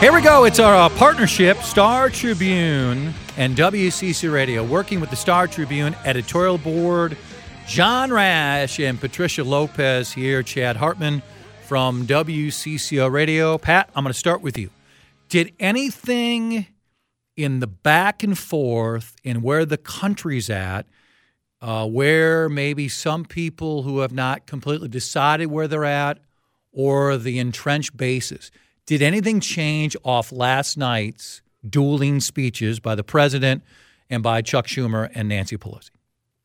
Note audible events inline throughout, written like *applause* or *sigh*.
Here we go. It's our uh, partnership, Star Tribune and WCCO Radio, working with the Star Tribune editorial board. John Rash and Patricia Lopez here, Chad Hartman from WCCO Radio. Pat, I'm going to start with you. Did anything in the back and forth in where the country's at, uh, where maybe some people who have not completely decided where they're at, or the entrenched bases, did anything change off last night's dueling speeches by the president and by Chuck Schumer and Nancy Pelosi?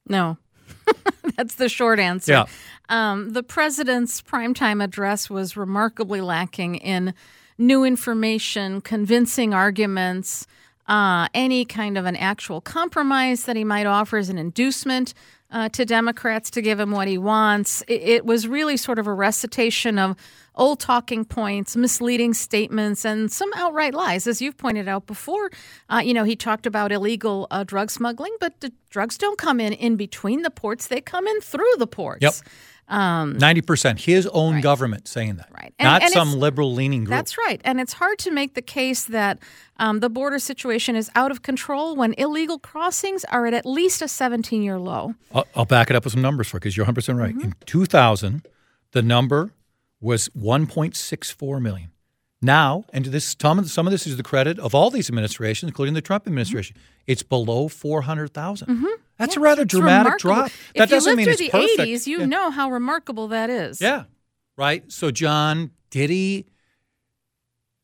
No. *laughs* That's the short answer. Yeah. Um, the president's primetime address was remarkably lacking in new information, convincing arguments, uh, any kind of an actual compromise that he might offer as an inducement uh, to Democrats to give him what he wants. It, it was really sort of a recitation of old talking points, misleading statements, and some outright lies, as you've pointed out before. Uh, you know, he talked about illegal uh, drug smuggling, but the drugs don't come in in between the ports; they come in through the ports. Yep. Ninety percent, his own Right. government saying that, Right. And- Not and some liberal leaning group. That's right. And it's hard to make the case that um, the border situation is out of control when illegal crossings are at at least a 17 year low. I'll, I'll back it up with some numbers for you because you're 100 percent right. Mm-hmm. In 2000, the number was 1.64 million. Now, and this some of, some of this is the credit of all these administrations, including the Trump administration. It's below 400,000. That's a rather Mm-hmm. Dramatic remarkable. drop. If That you doesn't lived mean through it's the perfect. 80s, you Yeah. know how remarkable that is. Yeah. Right. So John, did he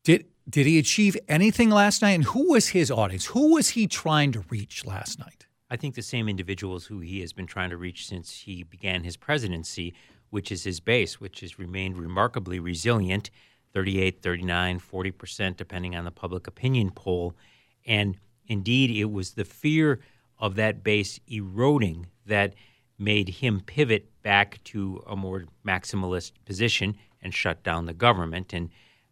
did did he achieve anything last night? And who was his audience? Who was he trying to reach last night? I think the same individuals who he has been trying to reach since he began his presidency, which is his base, which has remained remarkably resilient 38, 39, 40%, depending on the public opinion poll. And indeed, it was the fear of that base eroding that made him pivot back to a more maximalist position and shut down the government. And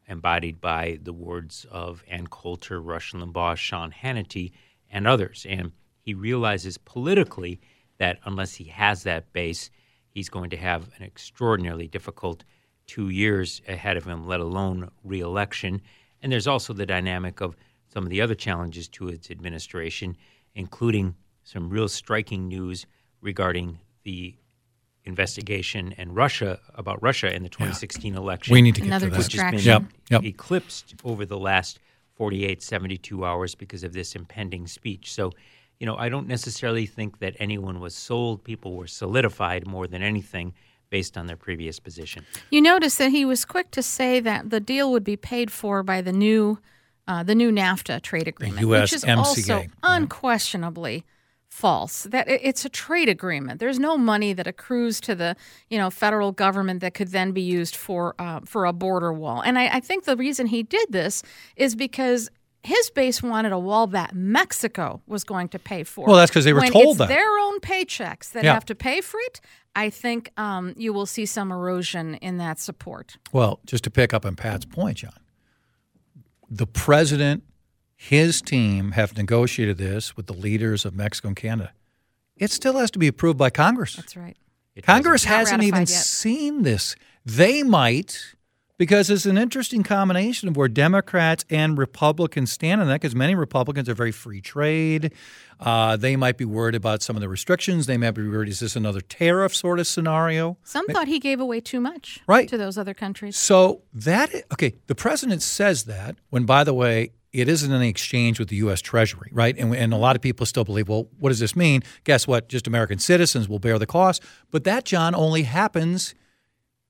embodied by the words of Ann Coulter, Rush Limbaugh, Sean Hannity, and others. And he realizes politically that unless he has that base, he's going to have an extraordinarily difficult two years ahead of him, let alone reelection. And there's also the dynamic of some of the other challenges to its administration, including some real striking news regarding the investigation and Russia about Russia in the 2016 election We need to get Another to that. which has been. Yep, yep. eclipsed over the last 48, 72 hours because of this impending speech. So, you know, I don't necessarily think that anyone was sold. People were solidified more than anything based on their previous position. You notice that he was quick to say that the deal would be paid for by the new, uh, the new NAFTA trade agreement, which is USMCA, also right. unquestionably false. That it's a trade agreement. There's no money that accrues to the you know federal government that could then be used for uh, for a border wall. And I, I think the reason he did this is because. His base wanted a wall that Mexico was going to pay for. Well, that's because they were when told it's that. their own paychecks that Yeah. have to pay for it. I think um, you will see some erosion in that support. Well, just to pick up on Pat's point, John, the president, his team have negotiated this with the leaders of Mexico and Canada. It still has to be approved by Congress. That's right. It Congress Not hasn't even yet. seen this. They might, because it's an interesting combination of where Democrats and Republicans stand on that, because many Republicans are very free trade. Uh, they might be worried about some of the restrictions. They might be worried, is this another tariff sort of scenario? Some thought he gave away too much Right. to those other countries. So that okay, the president says that when, by the way, it isn't an exchange with the U.S. Treasury, right? And, and a lot of people still believe, well, what does this mean? Guess what? Just American citizens will bear the cost. But that, John, only happens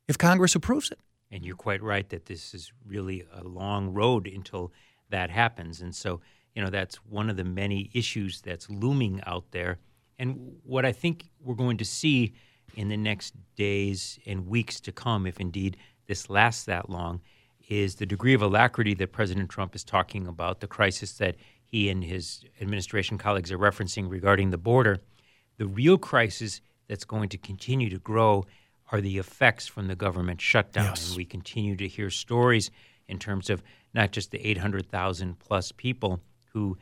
if Congress approves it. And you're quite right that this is really a long road until that happens. And so, you know, that's one of the many issues that's looming out there. And what I think we're going to see in the next days and weeks to come, if indeed this lasts that long, is the degree of alacrity that President Trump is talking about, the crisis that he and his administration colleagues are referencing regarding the border. The real crisis that's going to continue to grow are the effects from the government shutdown. Yes. And we continue to hear stories in terms of not just the 800,000 plus people who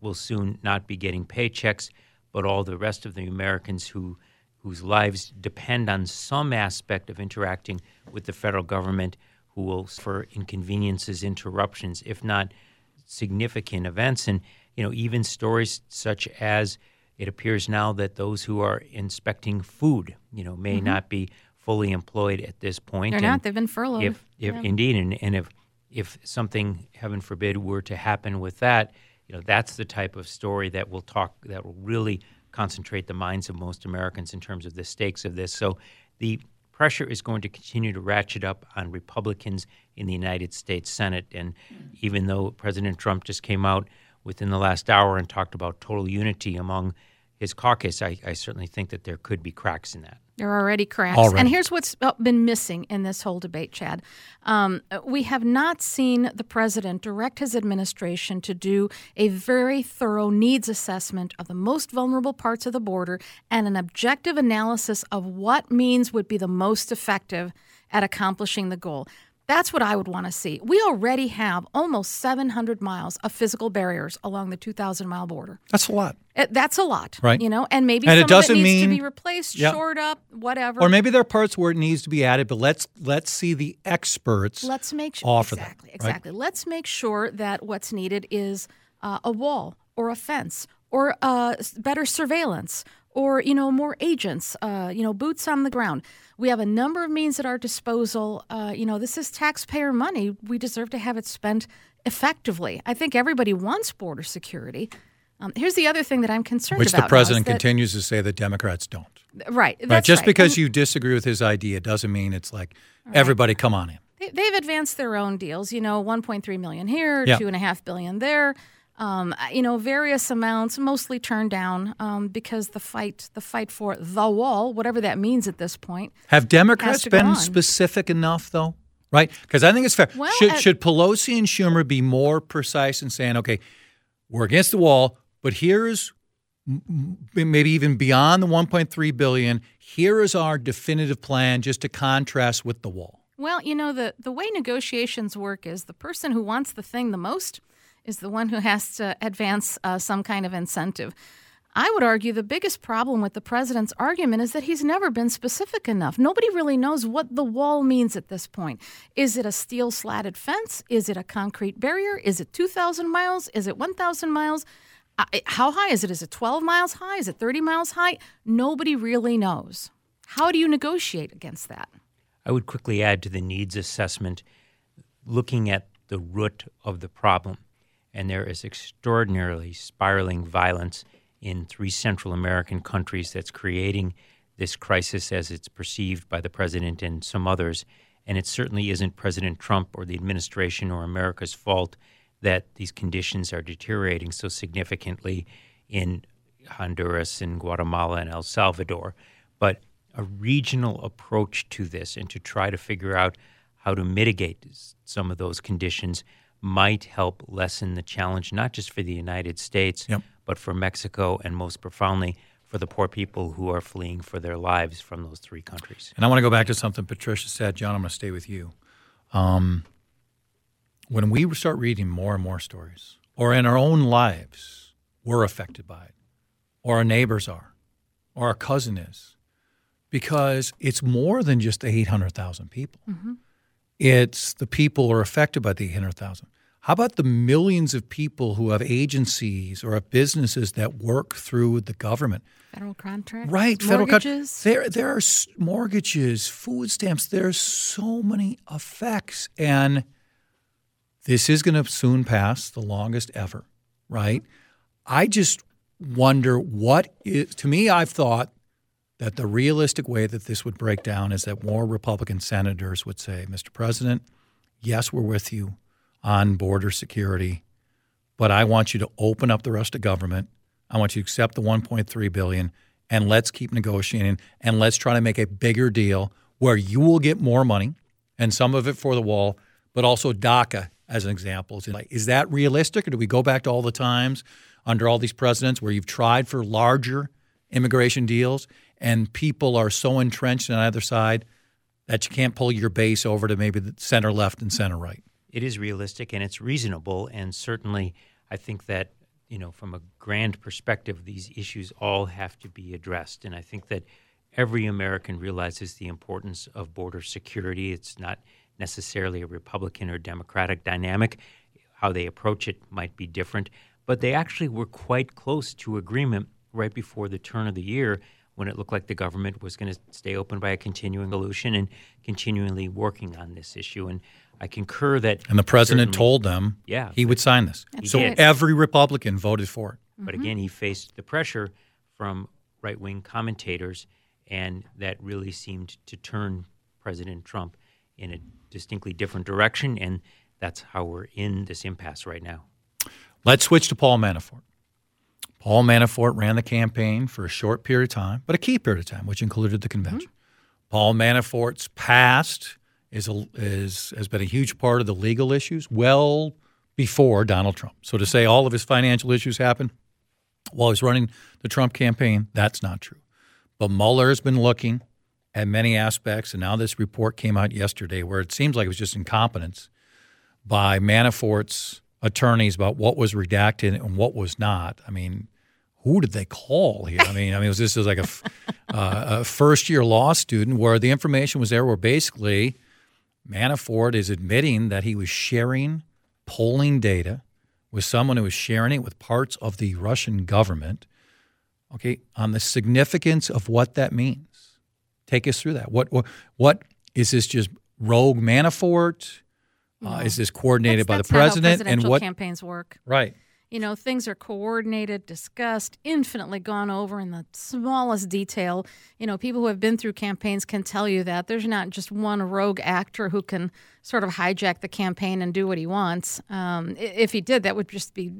will soon not be getting paychecks, but all the rest of the Americans who whose lives depend on some aspect of interacting with the federal government who will suffer inconveniences, interruptions, if not significant events. And, you know, even stories such as it appears now that those who are inspecting food, you know, may mm-hmm. not be fully employed at this point. They're and not. They've been furloughed. If, if yeah. indeed, and, and if if something, heaven forbid, were to happen with that, you know, that's the type of story that will talk that will really concentrate the minds of most Americans in terms of the stakes of this. So the pressure is going to continue to ratchet up on Republicans in the United States Senate. And even though President Trump just came out within the last hour and talked about total unity among his caucus, I, I certainly think that there could be cracks in that. There are already cracks. Already. And here's what's been missing in this whole debate, Chad. Um, we have not seen the president direct his administration to do a very thorough needs assessment of the most vulnerable parts of the border and an objective analysis of what means would be the most effective at accomplishing the goal. That's what I would want to see. We already have almost 700 miles of physical barriers along the 2,000 mile border. That's a lot. It, that's a lot, right? You know, and maybe and it doesn't it mean, to be replaced, yeah. shored up, whatever. Or maybe there are parts where it needs to be added. But let's let's see the experts. Let's make sure offer exactly, that, exactly. Right? Let's make sure that what's needed is uh, a wall or a fence or uh, better surveillance or you know more agents uh, you know boots on the ground. We have a number of means at our disposal. Uh, you know this is taxpayer money. We deserve to have it spent effectively. I think everybody wants border security. Um, here's the other thing that i'm concerned which about which the president that, continues to say that democrats don't. Right. Right just right. because and, you disagree with his idea doesn't mean it's like right. everybody come on in they, have advanced their own deals. You know 1.3 million here yeah. two and a half billion there um, you know, various amounts, mostly turned down um, because the fight, the fight for the wall, whatever that means at this point. Have Democrats been specific enough, though? Right? Because I think it's fair. Well, should, at, should Pelosi and Schumer be more precise in saying, okay, we're against the wall, but here's maybe even beyond the 1.3 billion. Here is our definitive plan, just to contrast with the wall. Well, you know the the way negotiations work is the person who wants the thing the most is the one who has to advance uh, some kind of incentive. I would argue the biggest problem with the president's argument is that he's never been specific enough. Nobody really knows what the wall means at this point. Is it a steel slatted fence? Is it a concrete barrier? Is it 2,000 miles? Is it 1,000 miles? Uh, how high is it? Is it 12 miles high? Is it 30 miles high? Nobody really knows. How do you negotiate against that? I would quickly add to the needs assessment looking at the root of the problem and there is extraordinarily spiraling violence in three Central American countries that's creating this crisis as it's perceived by the president and some others. And it certainly isn't President Trump or the administration or America's fault that these conditions are deteriorating so significantly in Honduras and Guatemala and El Salvador. But a regional approach to this and to try to figure out how to mitigate some of those conditions might help lessen the challenge, not just for the United States, yep. but for Mexico and most profoundly for the poor people who are fleeing for their lives from those three countries. And I want to go back to something Patricia said. John, I'm going to stay with you. Um, when we start reading more and more stories, or in our own lives, we're affected by it, or our neighbors are, or our cousin is, because it's more than just the 800,000 people. Mm-hmm. It's the people who are affected by the 800,000. How about the millions of people who have agencies or have businesses that work through the government? Federal contracts, right? Federal mortgages. Con- there, there are mortgages, food stamps. There's so many effects, and this is going to soon pass, the longest ever, right? I just wonder what is. To me, I've thought that the realistic way that this would break down is that more Republican senators would say, Mr. President, yes, we're with you on border security, but I want you to open up the rest of government. I want you to accept the 1.3 billion and let's keep negotiating and let's try to make a bigger deal where you will get more money and some of it for the wall, but also DACA as an example. Is that realistic or do we go back to all the times under all these presidents where you've tried for larger immigration deals and people are so entrenched on either side that you can't pull your base over to maybe the center left and center right. It is realistic and it's reasonable, and certainly I think that you know from a grand perspective, these issues all have to be addressed, and I think that every American realizes the importance of border security. It's not necessarily a Republican or Democratic dynamic. How they approach it might be different, but they actually were quite close to agreement right before the turn of the year when it looked like the government was going to stay open by a continuing solution and continually working on this issue. And I concur that. And the president told them yeah, he would sign this. so every Republican voted for it. But mm-hmm. again, he faced the pressure from right wing commentators, and that really seemed to turn President Trump in a distinctly different direction. And that's how we're in this impasse right now. Let's switch to Paul Manafort. Paul Manafort ran the campaign for a short period of time, but a key period of time, which included the convention. Mm-hmm. Paul Manafort's past is, a, is has been a huge part of the legal issues well before Donald Trump. So to say all of his financial issues happened while he was running the Trump campaign, that's not true. But Mueller has been looking at many aspects, and now this report came out yesterday where it seems like it was just incompetence by Manafort's attorneys about what was redacted and what was not. I mean, who did they call here? I mean, I mean, was this was like a, *laughs* uh, a first year law student where the information was there where basically Manafort is admitting that he was sharing polling data with someone who was sharing it with parts of the Russian government. Okay, on the significance of what that means. Take us through that. What what, what is this just rogue Manafort? Uh, is this coordinated that's, by that's the president? and what campaigns work? Right. You know, things are coordinated, discussed, infinitely gone over in the smallest detail. You know, people who have been through campaigns can tell you that there's not just one rogue actor who can sort of hijack the campaign and do what he wants. Um, if he did, that would just be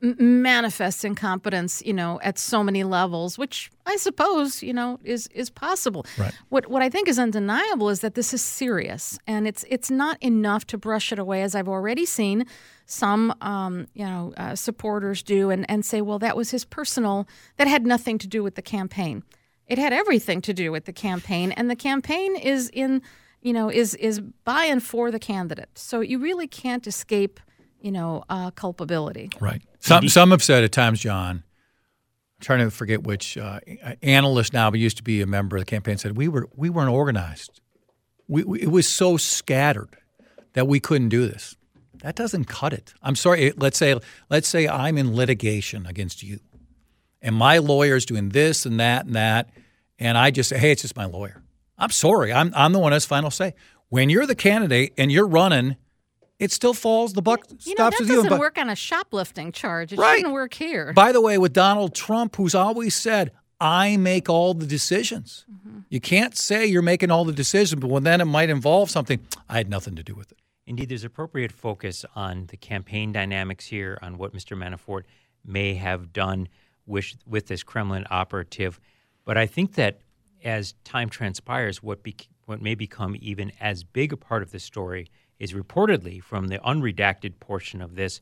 manifest incompetence, you know, at so many levels, which I suppose, you know, is is possible. Right. What what I think is undeniable is that this is serious, and it's it's not enough to brush it away, as I've already seen some, um, you know, uh, supporters do, and and say, well, that was his personal, that had nothing to do with the campaign. It had everything to do with the campaign, and the campaign is in, you know, is is by and for the candidate. So you really can't escape you know, uh, culpability. Right. Some some have said at times, John. I'm trying to forget which uh, analyst now, but used to be a member of the campaign, said we were we weren't organized. We, we, it was so scattered that we couldn't do this. That doesn't cut it. I'm sorry. Let's say let's say I'm in litigation against you, and my lawyer's doing this and that and that, and I just say, hey, it's just my lawyer. I'm sorry. I'm I'm the one that's final say. When you're the candidate and you're running it still falls. The buck you stops know, with you. That doesn't work on a shoplifting charge. It right. shouldn't work here. By the way, with Donald Trump, who's always said, "I make all the decisions." Mm-hmm. You can't say you're making all the decisions, but when then it might involve something, I had nothing to do with it. Indeed, there's appropriate focus on the campaign dynamics here, on what Mr. Manafort may have done with with this Kremlin operative. But I think that as time transpires, what be, what may become even as big a part of the story is reportedly from the unredacted portion of this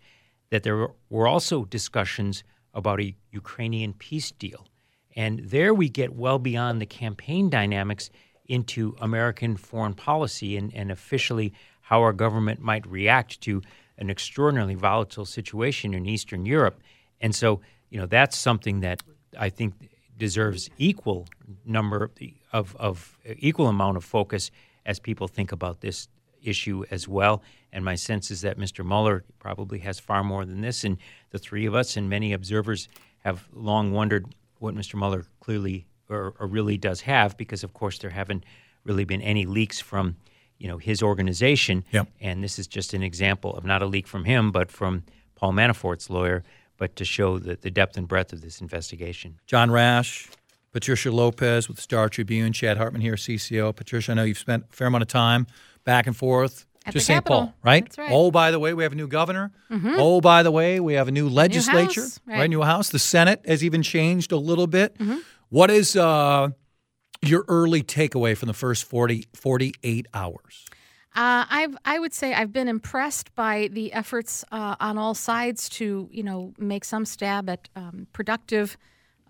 that there were also discussions about a Ukrainian peace deal. And there we get well beyond the campaign dynamics into American foreign policy and, and officially how our government might react to an extraordinarily volatile situation in Eastern Europe. And so, you know, that's something that I think deserves equal number of, of equal amount of focus as people think about this issue as well. And my sense is that Mr. Mueller probably has far more than this. And the three of us and many observers have long wondered what Mr. Mueller clearly or, or really does have, because of course there haven't really been any leaks from you know his organization. Yep. And this is just an example of not a leak from him, but from Paul Manafort's lawyer, but to show the, the depth and breadth of this investigation. John Rash, Patricia Lopez with the Star Tribune, Chad Hartman here, CCO. Patricia, I know you've spent a fair amount of time back and forth At to St. Paul, right? right? Oh, by the way, we have a new governor. Mm-hmm. Oh, by the way, we have a new legislature, new house, right. New house. The Senate has even changed a little bit. Mm-hmm. What is uh, your early takeaway from the first 40, 48 hours? Uh, I've, I would say I've been impressed by the efforts uh, on all sides to, you know, make some stab at um, productive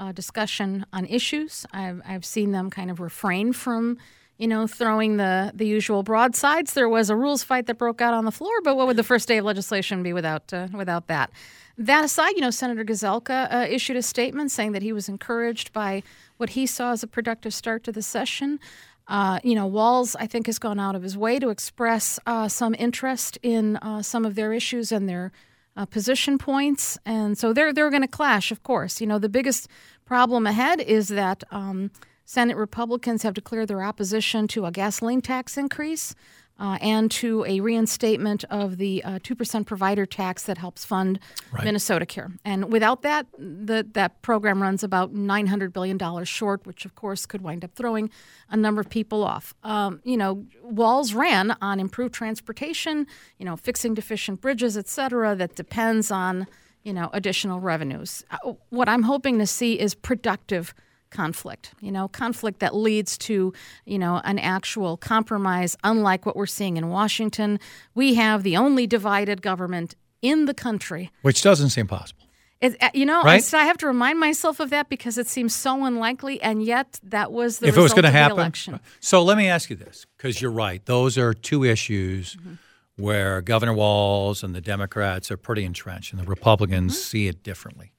uh, discussion on issues. I've, I've seen them kind of refrain from you know, throwing the, the usual broadsides. There was a rules fight that broke out on the floor, but what would the first day of legislation be without uh, without that? That aside, you know, Senator Gazelka uh, issued a statement saying that he was encouraged by what he saw as a productive start to the session. Uh, you know, Walz, I think, has gone out of his way to express uh, some interest in uh, some of their issues and their uh, position points, and so they're they're going to clash. Of course, you know, the biggest problem ahead is that um, Senate Republicans have declared their opposition to a gasoline tax increase uh, and to a reinstatement of the uh, 2% provider tax that helps fund right. Minnesota Care. And without that, the, that program runs about $900 billion short, which of course could wind up throwing a number of people off. Um, you know, Walz ran on improved transportation, you know, fixing deficient bridges, et cetera, that depends on, you know, additional revenues. Uh, what I'm hoping to see is productive – conflict, you know, conflict that leads to, you know, an actual compromise, unlike what we're seeing in Washington. We have the only divided government in the country. Which doesn't seem possible. It, uh, you know, right? I, I, have to remind myself of that because it seems so unlikely, and yet that was the if it was going to happen. Election. So let me ask you this, because you're right; those are two issues mm-hmm. where Governor Walz and the Democrats are pretty entrenched, and the Republicans mm-hmm. see it differently.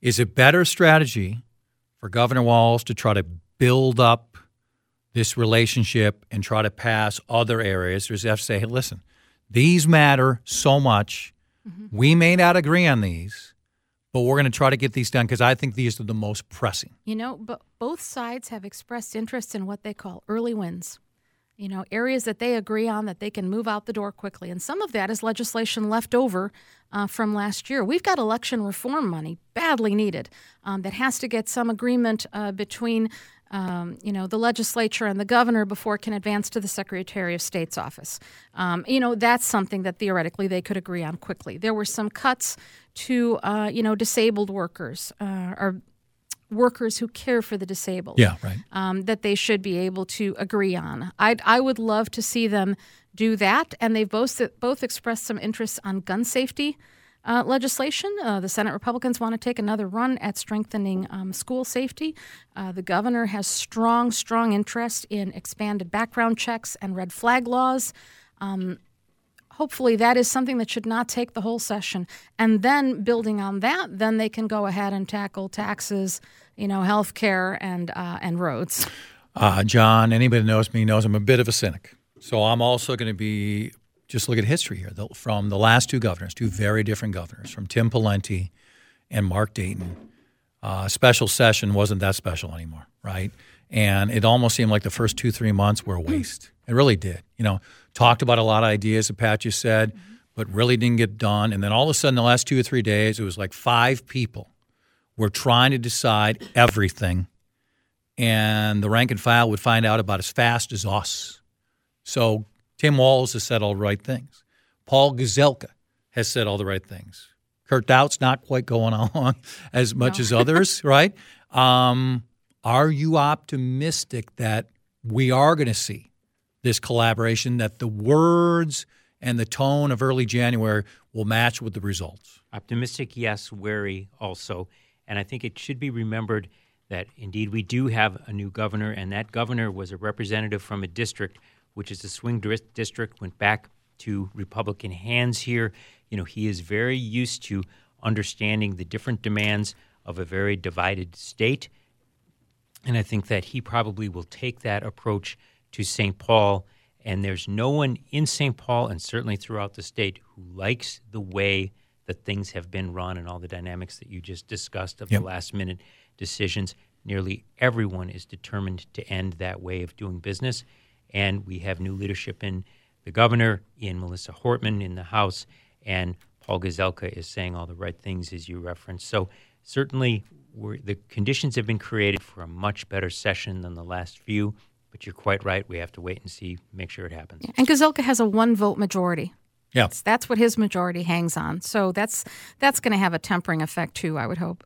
Is it better strategy for Governor Walz to try to build up this relationship and try to pass other areas. There's have to say, hey, listen, these matter so much. Mm-hmm. We may not agree on these, but we're going to try to get these done because I think these are the most pressing. You know, but both sides have expressed interest in what they call early wins you know, areas that they agree on that they can move out the door quickly. And some of that is legislation left over uh, from last year. We've got election reform money badly needed um, that has to get some agreement uh, between. Um, you know, the legislature and the governor before it can advance to the Secretary of State's office. Um, you know, that's something that theoretically they could agree on quickly. There were some cuts to, uh, you know, disabled workers uh, or workers who care for the disabled. Yeah, right. Um, that they should be able to agree on. I I would love to see them do that, and they've both both expressed some interest on gun safety. Uh, legislation. Uh, the Senate Republicans want to take another run at strengthening um, school safety. Uh, the governor has strong, strong interest in expanded background checks and red flag laws. Um, hopefully that is something that should not take the whole session. And then building on that, then they can go ahead and tackle taxes, you know, health care and uh, and roads. Uh, John, anybody knows me knows I'm a bit of a cynic. So I'm also going to be just look at history here. The, from the last two governors, two very different governors, from Tim Pawlenty and Mark Dayton. Uh, special session wasn't that special anymore, right? And it almost seemed like the first two, three months were a waste. It really did. You know, talked about a lot of ideas Pat just said, mm-hmm. but really didn't get done. And then all of a sudden, the last two or three days, it was like five people were trying to decide everything. And the rank and file would find out about as fast as us. So Tim Walz has said all the right things. Paul Gazelka has said all the right things. Kurt Daudt's not quite going *laughs* along as much no. as others, right? Um, are you optimistic that we are going to see this collaboration, that the words and the tone of early January will match with the results? Optimistic, yes, wary also. And I think it should be remembered that indeed we do have a new governor, and that governor was a representative from a district which is a swing district, went back to Republican hands here. You know, he is very used to understanding the different demands of a very divided state and I think that he probably will take that approach to St. Paul. And there's no one in St. Paul and certainly throughout the state who likes the way that things have been run and all the dynamics that you just discussed of yep. the last minute decisions. Nearly everyone is determined to end that way of doing business. And we have new leadership in the governor, in Melissa Hortman in the House, and Paul Gazelka is saying all the right things, as you referenced. So certainly the conditions have been created for a much better session than the last few. But you're quite right. We have to wait and see, make sure it happens. And Gazelka has a one vote majority. Yeah, that's, that's what his majority hangs on. So that's that's going to have a tempering effect too. I would hope.